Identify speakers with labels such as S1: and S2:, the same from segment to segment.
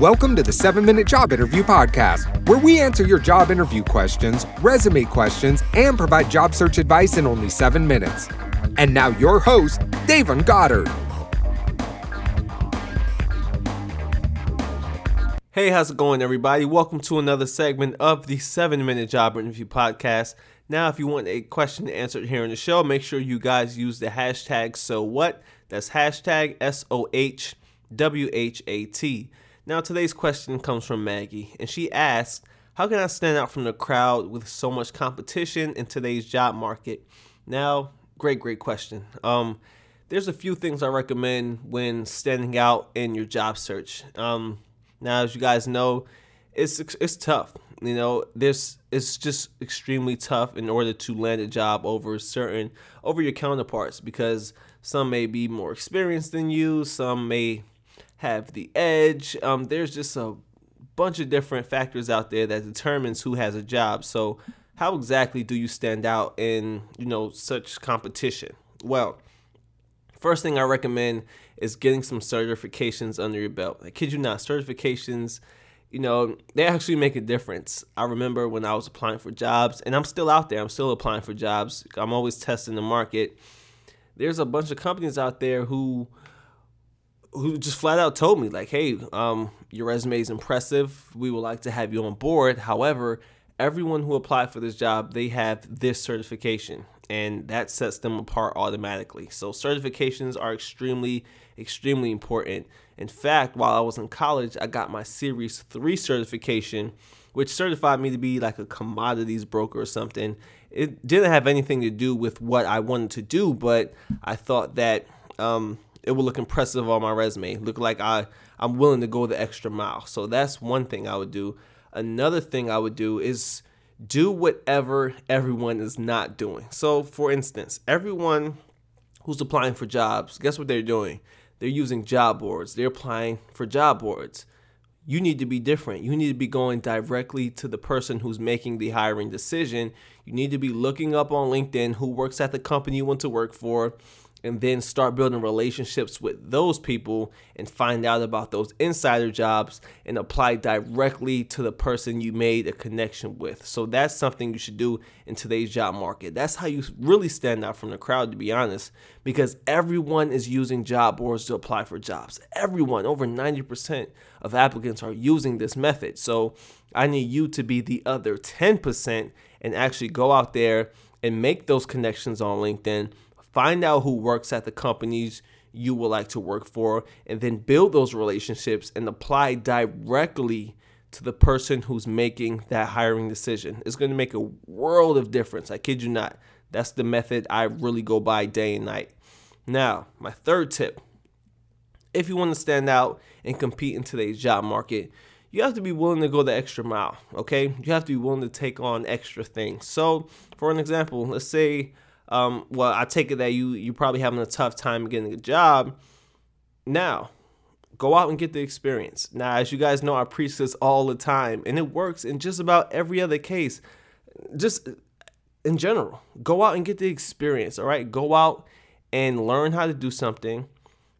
S1: Welcome to the 7 Minute Job Interview Podcast, where we answer your job interview questions, resume questions, and provide job search advice in only 7 minutes. And now, your host, Davon Goddard.
S2: Hey, how's it going, everybody? Welcome to another segment of the 7 Minute Job Interview Podcast. Now, if you want a question answered here in the show, make sure you guys use the hashtag so what. That's hashtag S O H W H A T. Now, today's question comes from Maggie, and she asks, How can I stand out from the crowd with so much competition in today's job market? Now, great, great question. Um, there's a few things I recommend when standing out in your job search. Um, now, as you guys know, it's it's tough. You know, there's it's just extremely tough in order to land a job over certain over your counterparts because some may be more experienced than you, some may have the edge. Um, there's just a bunch of different factors out there that determines who has a job. So, how exactly do you stand out in you know such competition? Well, first thing I recommend is getting some certifications under your belt. I kid you not, certifications you know, they actually make a difference. I remember when I was applying for jobs, and I'm still out there, I'm still applying for jobs. I'm always testing the market. There's a bunch of companies out there who who just flat out told me like, "Hey, um, your resume is impressive. We would like to have you on board. However, everyone who applied for this job, they have this certification, and that sets them apart automatically. So certifications are extremely, extremely important. In fact, while I was in college, I got my Series 3 certification, which certified me to be like a commodities broker or something. It didn't have anything to do with what I wanted to do, but I thought that um, it will look impressive on my resume. Look like I I'm willing to go the extra mile. So that's one thing I would do. Another thing I would do is do whatever everyone is not doing. So for instance, everyone who's applying for jobs, guess what they're doing? They're using job boards. They're applying for job boards. You need to be different. You need to be going directly to the person who's making the hiring decision. You need to be looking up on LinkedIn who works at the company you want to work for and then start building relationships with those people and find out about those insider jobs and apply directly to the person you made a connection with. So that's something you should do in today's job market. That's how you really stand out from the crowd, to be honest, because everyone is using job boards to apply for jobs. Everyone, over 90% of applicants are using this method. So I need you to be the other 10% and actually go out there and make those connections on LinkedIn find out who works at the companies you would like to work for, and then build those relationships and apply directly to the person who's making that hiring decision. It's going to make a world of difference. I kid you not. That's the method I really go by day and night. Now, my third tip if you want to stand out and compete in today's job market, you have to be willing to go the extra mile, okay? You have to be willing to take on extra things. So, for an example, let's say um, well, I take it that you you probably having a tough time getting a job. Now, go out and get the experience. Now, as you guys know, I preach this all the time, and it works in just about every other case. Just in general, go out and get the experience. All right, go out and learn how to do something.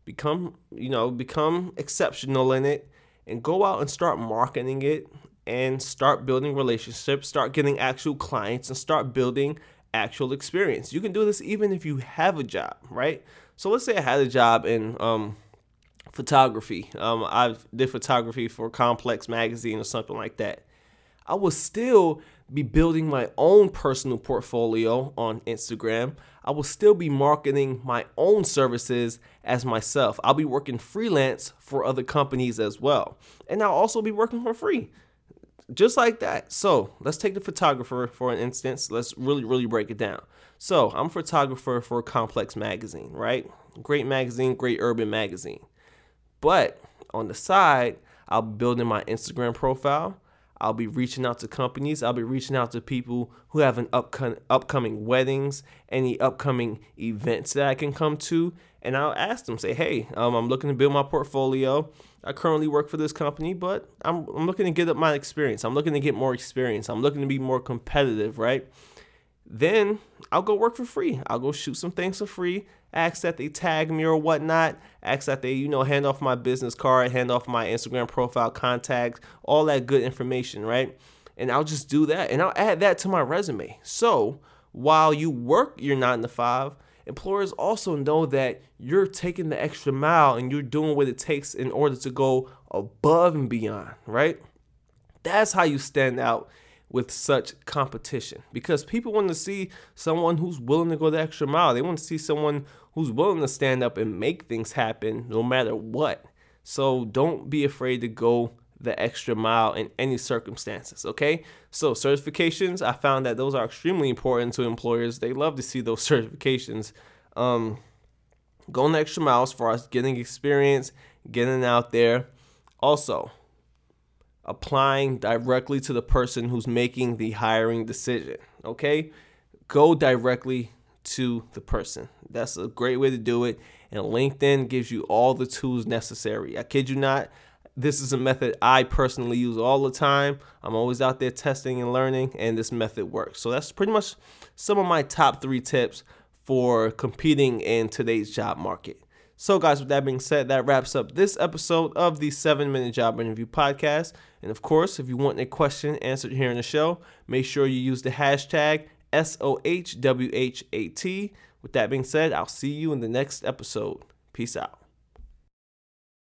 S2: Become you know become exceptional in it, and go out and start marketing it and start building relationships, start getting actual clients, and start building actual experience. You can do this even if you have a job, right? So let's say I had a job in um, photography. Um, I did photography for Complex Magazine or something like that. I will still be building my own personal portfolio on Instagram. I will still be marketing my own services as myself. I'll be working freelance for other companies as well. And I'll also be working for free just like that. So let's take the photographer for an instance. Let's really, really break it down. So I'm a photographer for a Complex Magazine, right? Great magazine, great urban magazine. But on the side, I'll be building my Instagram profile. I'll be reaching out to companies. I'll be reaching out to people who have an upcoming upcoming weddings, any upcoming events that I can come to, and I'll ask them, say, hey, um, I'm looking to build my portfolio. I currently work for this company, but I'm, I'm looking to get up my experience. I'm looking to get more experience. I'm looking to be more competitive, right? Then I'll go work for free. I'll go shoot some things for free, ask that they tag me or whatnot, ask that they, you know, hand off my business card, hand off my Instagram profile contact, all that good information, right? And I'll just do that and I'll add that to my resume. So while you work your nine to five, employers also know that you're taking the extra mile and you're doing what it takes in order to go above and beyond, right? That's how you stand out with such competition because people want to see someone who's willing to go the extra mile. They want to see someone who's willing to stand up and make things happen no matter what. So don't be afraid to go the extra mile in any circumstances, okay? So, certifications, I found that those are extremely important to employers. They love to see those certifications. Um, going the extra mile as far as getting experience, getting out there. Also, applying directly to the person who's making the hiring decision, okay? Go directly to the person. That's a great way to do it. And LinkedIn gives you all the tools necessary. I kid you not. This is a method I personally use all the time. I'm always out there testing and learning, and this method works. So that's pretty much some of my top three tips for competing in today's job market. So, guys, with that being said, that wraps up this episode of the 7 Minute Job Interview Podcast. And of course, if you want a question answered here in the show, make sure you use the hashtag SOHWHAT. With that being said, I'll see you in the next episode. Peace out.